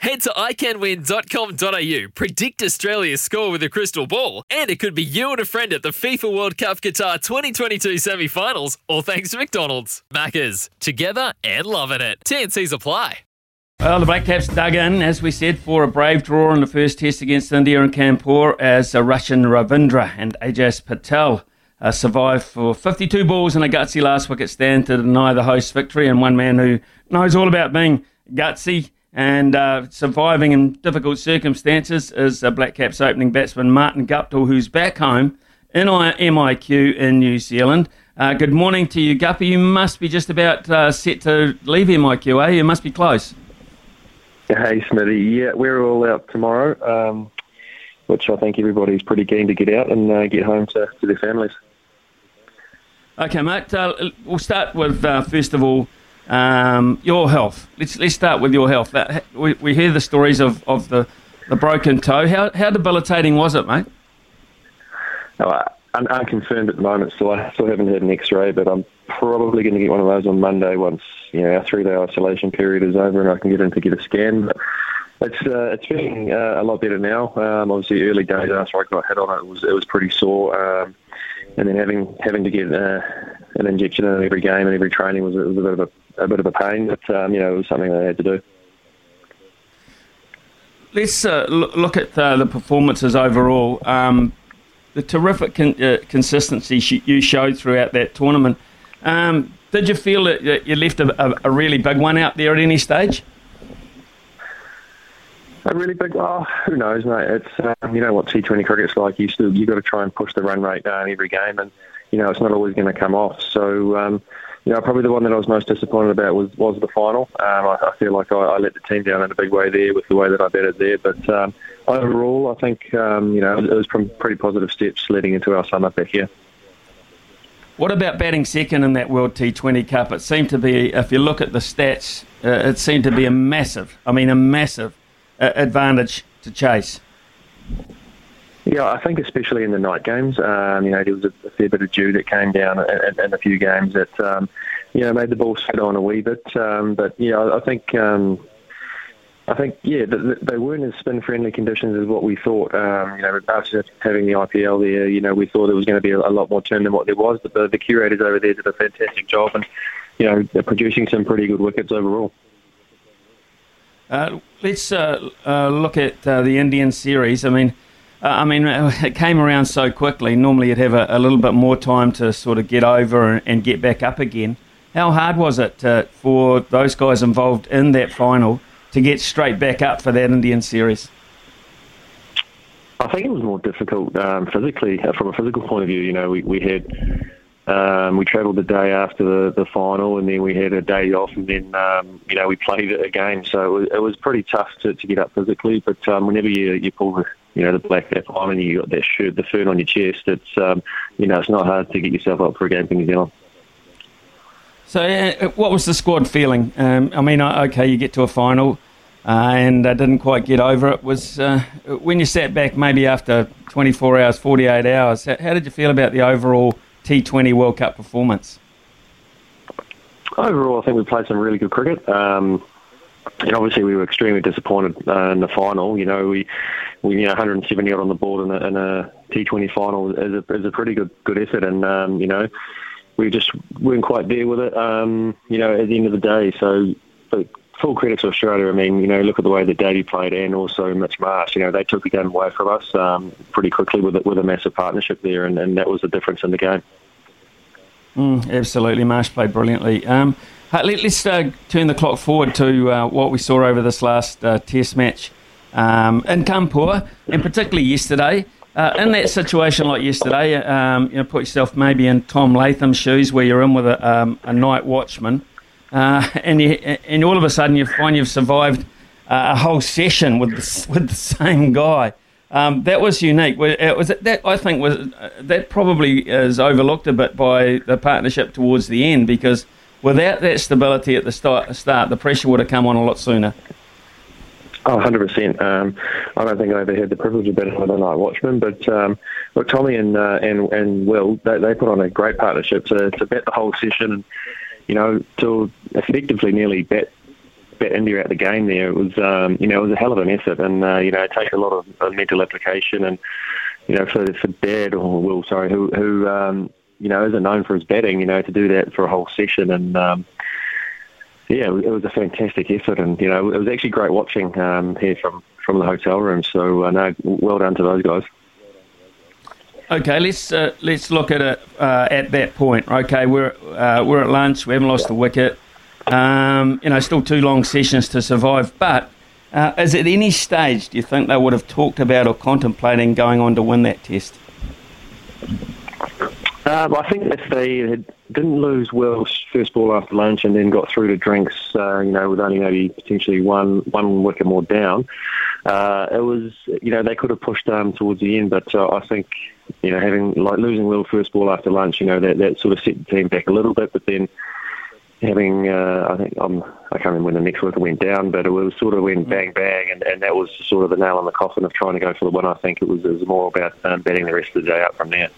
Head to iCanWin.com.au, predict Australia's score with a crystal ball, and it could be you and a friend at the FIFA World Cup Qatar 2022 semi finals, all thanks to McDonald's. Maccas, together and loving it. TNC's apply. Well, the Black Caps dug in, as we said, for a brave draw in the first test against India in Kanpur as a Rachin Ravindra and Ajaz Patel uh, survived for 52 balls and a gutsy last wicket stand to deny the hosts victory. And one man who knows all about being gutsy and uh, surviving in difficult circumstances is uh, Black Caps opening batsman Martin Guptill, who's back home in MIQ in New Zealand. Uh, good morning to you, Guppy. You must be just about uh, set to leave MIQ, eh? You must be close. Hey, Smitty. Yeah, we're all out tomorrow, um, which I think everybody's pretty keen to get out and uh, get home to, to their families. Okay, mate. Uh, we'll start with uh, first of all um, your health. Let's let's start with your health. That, we, we hear the stories of, of the, the broken toe. How how debilitating was it, mate? No, I'm unconfirmed at the moment, so I still haven't had an X-ray, but I'm probably going to get one of those on Monday once you know our three-day isolation period is over and I can get in to get a scan. But it's uh, it's feeling uh, a lot better now. Um, obviously, early days after I got hit on it, it was it was pretty sore. Um, and then having having to get uh, an injection in every game and every training was, was a bit of a, a bit of a pain, but um, you know it was something I had to do. Let's uh, look at uh, the performances overall. Um, the terrific con- uh, consistency sh- you showed throughout that tournament. Um, did you feel that you left a, a, a really big one out there at any stage? A really big, oh, who knows, mate? It's um, you know what T20 cricket's like. You still you got to try and push the run rate down every game, and you know it's not always going to come off. So um, you know probably the one that I was most disappointed about was was the final. Um, I, I feel like I, I let the team down in a big way there with the way that I batted there, but um, overall I think um, you know it was from pretty positive steps leading into our summer back here. What about batting second in that World T20 Cup? It seemed to be, if you look at the stats, uh, it seemed to be a massive, I mean, a massive uh, advantage to chase. Yeah, I think especially in the night games, um, you know, there was a, fair bit of dew that came down in, a few games that, um, you know, made the ball sit on a wee bit. Um, but yeah, I think, um, I think, yeah, the, the, they weren't as spin-friendly conditions as what we thought. Um, you know, after having the IPL there, you know, we thought there was going to be a, a lot more turn than what there was. But the, the curators over there did a fantastic job, and you know, they're producing some pretty good wickets overall. Uh, let's uh, uh, look at uh, the Indian series. I mean, uh, I mean, it came around so quickly. Normally, you'd have a, a, little bit more time to sort of get over and, and get back up again. How hard was it uh, for those guys involved in that final to get straight back up for that Indian series? I think it was more difficult um, physically, from a physical point of view. You know, we, we had um, we travelled the day after the, the final, and then we had a day off, and then um, you know we played it again. So it was, it was pretty tough to, to get up physically. But um, whenever you you pull the you know the black cap on and you got that shirt, the fern on your chest, it's um, you know it's not hard to get yourself up for a game for New Zealand. So, uh, what was the squad feeling? Um, I mean, okay, you get to a final. Uh, and I didn't quite get over it. Was uh, when you sat back, maybe after 24 hours, 48 hours. How did you feel about the overall T20 World Cup performance? Overall, I think we played some really good cricket. Um, and obviously, we were extremely disappointed uh, in the final. You know, we, we you know 170 odd on the board in a, in a T20 final is a, is a pretty good good effort, and um, you know, we just weren't quite there with it. Um, you know, at the end of the day, so but full credit to Australia. I mean, you know, look at the way that Davey played and also Mitch Marsh. You know, they took the game away from us um, pretty quickly with with a massive partnership there, and, and that was the difference in the game. Mm, absolutely, Marsh played brilliantly. Um, let, us uh, turn the clock forward to uh, what we saw over this last uh, Test match um, in Kanpur, and particularly yesterday. Uh, in that situation like yesterday, um, you know, put yourself maybe in Tom Latham's shoes, where you're in with a, um, a night watchman uh, and you, and all of a sudden you find you've survived uh, a whole session with the, with the same guy. Um, that was unique. It was that I think was uh, that probably is overlooked a bit by the partnership towards the end because without that stability at the start, start the pressure would have come on a lot sooner. Oh, 100%. Um, I don't think I ever had the privilege of being on a night watchman, but um, look, Tommy and uh, and and Will, they, they put on a great partnership to, to bet the whole session you know, to effectively nearly bet bet India out the game there. It was, um, you know, it was a hell of an effort and, uh, you know, it takes a lot of uh, mental application and, you know, for, for Dad, or Will, sorry, who, who um, you know, isn't known for his batting, you know, to do that for a whole session and, um, yeah, it was a fantastic effort, and you know it was actually great watching um, here from, from the hotel room. So uh, no, well done to those guys. Okay, let's uh, let's look at it uh, at that point. Okay, we're uh, we're at lunch. We haven't lost a wicket. Um, you know, still two long sessions to survive. But uh, is at any stage do you think they would have talked about or contemplating going on to win that test? Uh, I think if they didn't lose Will's first ball after lunch and then got through to drinks, uh, you know, with only maybe potentially one one wicket more down, uh, it was you know they could have pushed um, towards the end. But uh, I think you know having like losing Will first ball after lunch, you know that that sort of set the team back a little bit. But then having uh, I think um, I can't remember when the next wicket went down, but it was sort of went bang bang, and, and that was sort of the nail in the coffin of trying to go for the win. I think it was, it was more about um, betting the rest of the day out from there.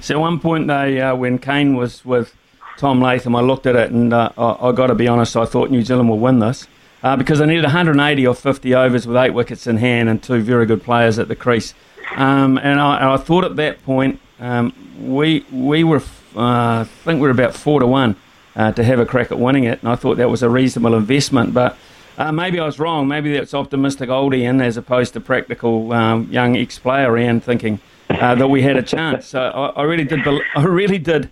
So at one point, they uh, when Kane was with Tom Latham, I looked at it and uh, I, I got to be honest, I thought New Zealand will win this uh, because they needed 180 or 50 overs with eight wickets in hand and two very good players at the crease. Um, and, I, and, I, thought at that point um, we we were uh, I think we were about four to one uh, to have a crack at winning it, and I thought that was a reasonable investment, but. Uh, maybe I was wrong. Maybe that's optimistic old Ian as opposed to practical um, young ex-player Ian thinking uh, that we had a chance. So I, I really did. I really did.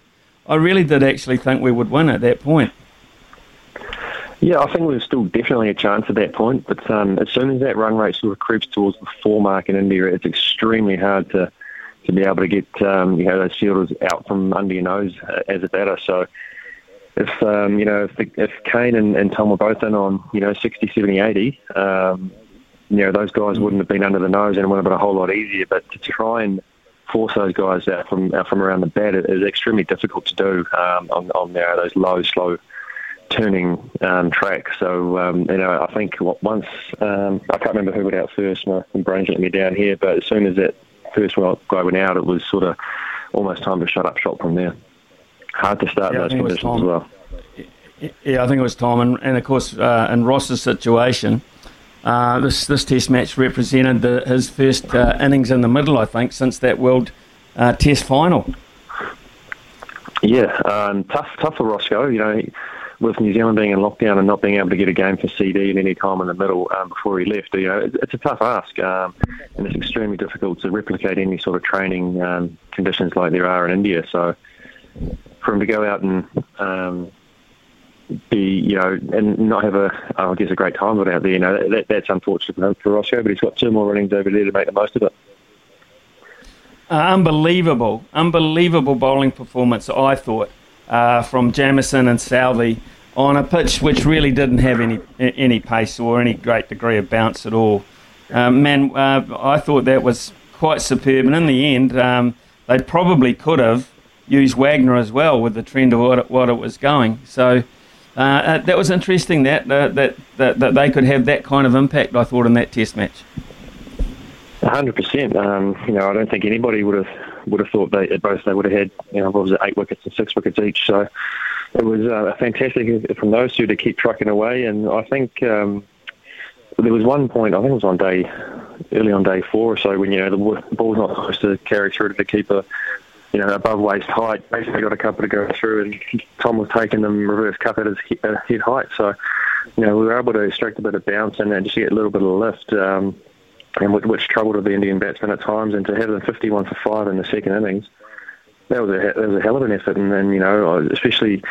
I really did actually think we would win at that point. Yeah, I think were still definitely a chance at that point. But um, as soon as that run rate sort of creeps towards the four mark in India, it's extremely hard to to be able to get um, you know those fielders out from under your nose uh, as a batter. So if um, you know if, the, if Kane and, and Tom were both in on you know 60, 70, 80, um, you know those guys wouldn't have been under the nose and it would have been a whole lot easier. But to try and force those guys out from out from around the bat is extremely difficult to do um, on, on you know, those low, slow turning um, tracks. So um, you know, I think once um, I can't remember who went out first. My brain's letting me down here, but as soon as that first guy went out, it was sort of almost time to shut up shop from there. Hard to start yeah, those conditions as well. Yeah, I think it was Tom, and, and of course uh, in Ross's situation uh, this this Test match represented the, his first uh, innings in the middle, I think, since that World uh, Test final. Yeah, um, tough tough for Roscoe. You know, with New Zealand being in lockdown and not being able to get a game for CD at any time in the middle um, before he left, you know, it's, it's a tough ask, um, and it's extremely difficult to replicate any sort of training um, conditions like there are in India. So, for him to go out and um, be, you know, and not have a, I guess, a great time out there. You know, that, that's unfortunate for Roscoe, but he's got two more innings over there to make the most of it. Uh, unbelievable, unbelievable bowling performance, I thought, uh, from Jamieson and Southee on a pitch which really didn't have any any pace or any great degree of bounce at all. Um, man, uh, I thought that was quite superb, and in the end, um, they probably could have used Wagner as well with the trend of what it, what it was going. So uh, uh, that was interesting that, uh, that, that that they could have that kind of impact. I thought in that Test match. hundred percent. Um, you know, I don't think anybody would have would have thought they both they would have had you know what was it eight wickets and six wickets each. So it was uh, fantastic from those two to keep trucking away. And I think um, there was one point I think it was on day early on day four or so when you know the ball's not supposed to carry through to the keeper you know, above waist height. Basically, got a couple to go through, and Tom was taking them reverse cup at his head height. So, you know, we were able to extract a bit of bounce and, and just get a little bit of lift, um, and which, which troubled the Indian batsmen at times. And to have them 51 for five in the second innings, that was a that was a hell of an effort. And, and you know, especially you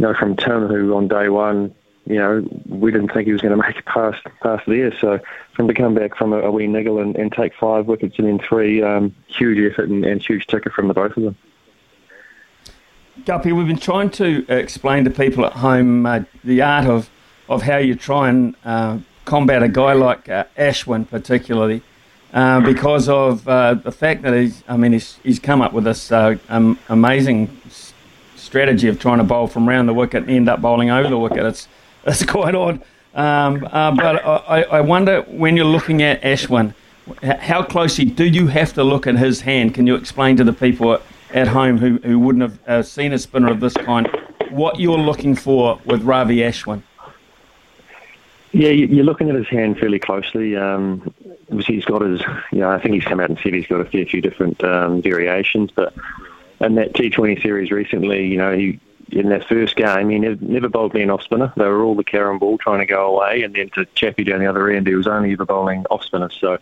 know from Tim, who on day one you know, we didn't think he was going to make it past past there. So for him to come back from a, a wee niggle and, and take five wickets and then three, um, huge effort and, and huge ticker from the both of them. Guppy, we've been trying to explain to people at home uh, the art of, of how you try and uh, combat a guy like uh, Ashwin, particularly, uh, because of uh, the fact that he's, I mean, he's, he's come up with this uh, um, amazing strategy of trying to bowl from round the wicket and end up bowling over the wicket. It's it's quite odd. Um, uh, but I, I wonder when you're looking at Ashwin, how closely do you have to look at his hand? Can you explain to the people at home who, who wouldn't have uh, seen a spinner of this kind what you're looking for with Ravi Ashwin? Yeah, you're looking at his hand fairly closely. Um, obviously, he's got his, you know, I think he's come out and said he's got a fair few different um, variations, but in that T20 series recently, you know, he in that first game, he never, never bowled me an off spinner. They were all the carom ball trying to go away, and then to Chappie down the other end, he was only ever bowling off spinners. So,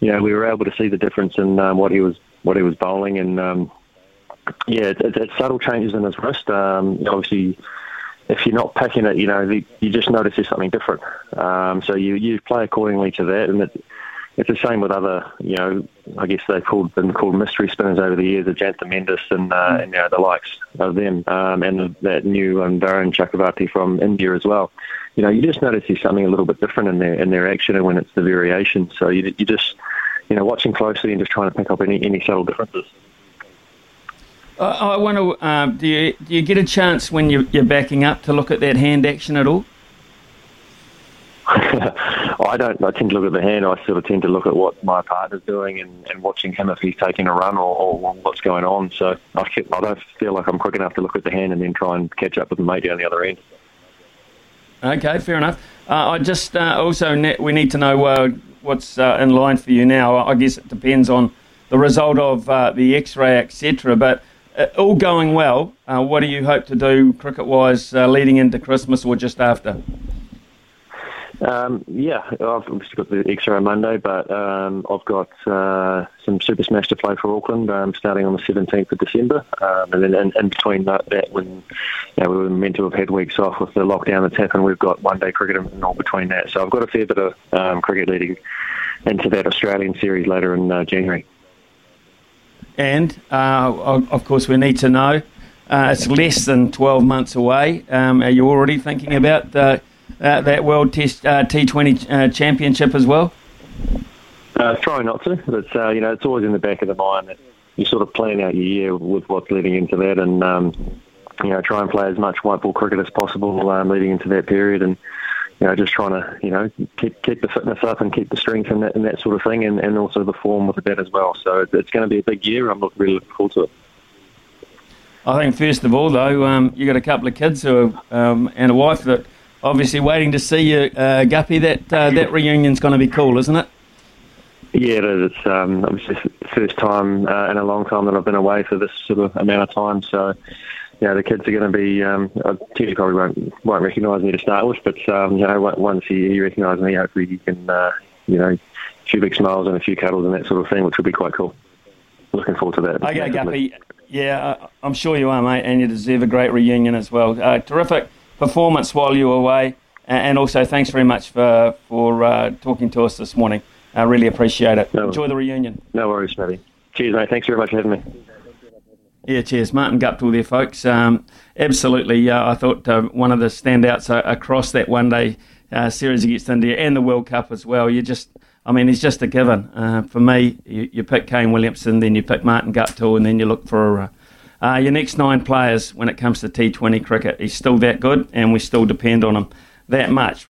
you know, we were able to see the difference in um, what he was what he was bowling, and um, yeah, it's, it's subtle changes in his wrist. Um, obviously, if you're not picking it, you know, the, you just notice there's something different. Um, so you you play accordingly to that, and it, it's the same with other, you know, I guess they've called, been called mystery spinners over the years, Ajantha Mendis and, uh, and you know, the likes of them, um, and the, that new um, Varun Chakravarti from India as well. You know, you just notice there's something a little bit different in their in their action, and when it's the variation. So you you just, you know, watching closely and just trying to pick up any any subtle differences. Uh, I wonder, um, do you do you get a chance when you're, you're backing up to look at that hand action at all? I don't. I tend to look at the hand. I sort of tend to look at what my partner's doing and, and watching him if he's taking a run or, or what's going on. So I, I don't feel like I'm quick enough to look at the hand and then try and catch up with the mate down the other end. Okay, fair enough. Uh, I just uh, also ne- we need to know uh, what's uh, in line for you now. I guess it depends on the result of uh, the X-ray, etc. But uh, all going well. what do you hope to do cricket-wise leading into Christmas or just after? Um, yeah, I've obviously got the extra on Monday, but um, I've got uh, some Super Smash to play for Auckland um, starting on the 17th of December. Um, and then in, in between that, that when you know, we were meant to have had weeks off with the lockdown that's happened, we've got one day cricket and all between that. So I've got a fair bit of um, cricket leading into that Australian series later in uh, January. And, uh, of course, we need to know uh, it's less than 12 months away. Um, are you already thinking about uh, that World Test uh, T20 uh, Championship as well? Uh, try not to, but uh, you know it's always in the back of the mind that you sort of plan out your year with what's leading into that, and um, you know try and play as much white ball cricket as possible um, leading into that period, and you know just trying to you know keep keep the fitness up and keep the strength and that and that sort of thing, and, and also the form with the bat as well. So it's going to be a big year. I'm really looking forward to it. I think first of all, though, um, you got a couple of kids who are, um, and a wife that obviously waiting to see you, uh, Guppy. That uh, that reunion's going to be cool, isn't it? Yeah, it is. It's um, obviously the first time uh, in a long time that I've been away for this sort of amount of time. So, you know, the kids are going to be. Um, Teddy probably won't won't recognise me to start with, but um, you know, once he, he recognises me, hopefully he can, uh, you know, a few big smiles and a few cuddles and that sort of thing, which will be quite cool. Looking forward to that. Okay, Guppy. Yeah, I'm sure you are, mate, and you deserve a great reunion as well. Uh, terrific performance while you were away. And also, thanks very much for for uh, talking to us this morning. I really appreciate it. No, Enjoy the reunion. No worries, Matty. Cheers, mate. Thanks very much for having me. Yeah, cheers. Martin Guptill there, folks. Um, absolutely. Uh, I thought uh, one of the standouts uh, across that one day uh, series against India and the World Cup as well. You just, I mean, he's just a given. Uh, for me, you, you, pick Kane Williamson, then you pick Martin Guptill, and then you look for uh, your next nine players when it comes to T20 cricket. He's still that good, and we still depend on him that much.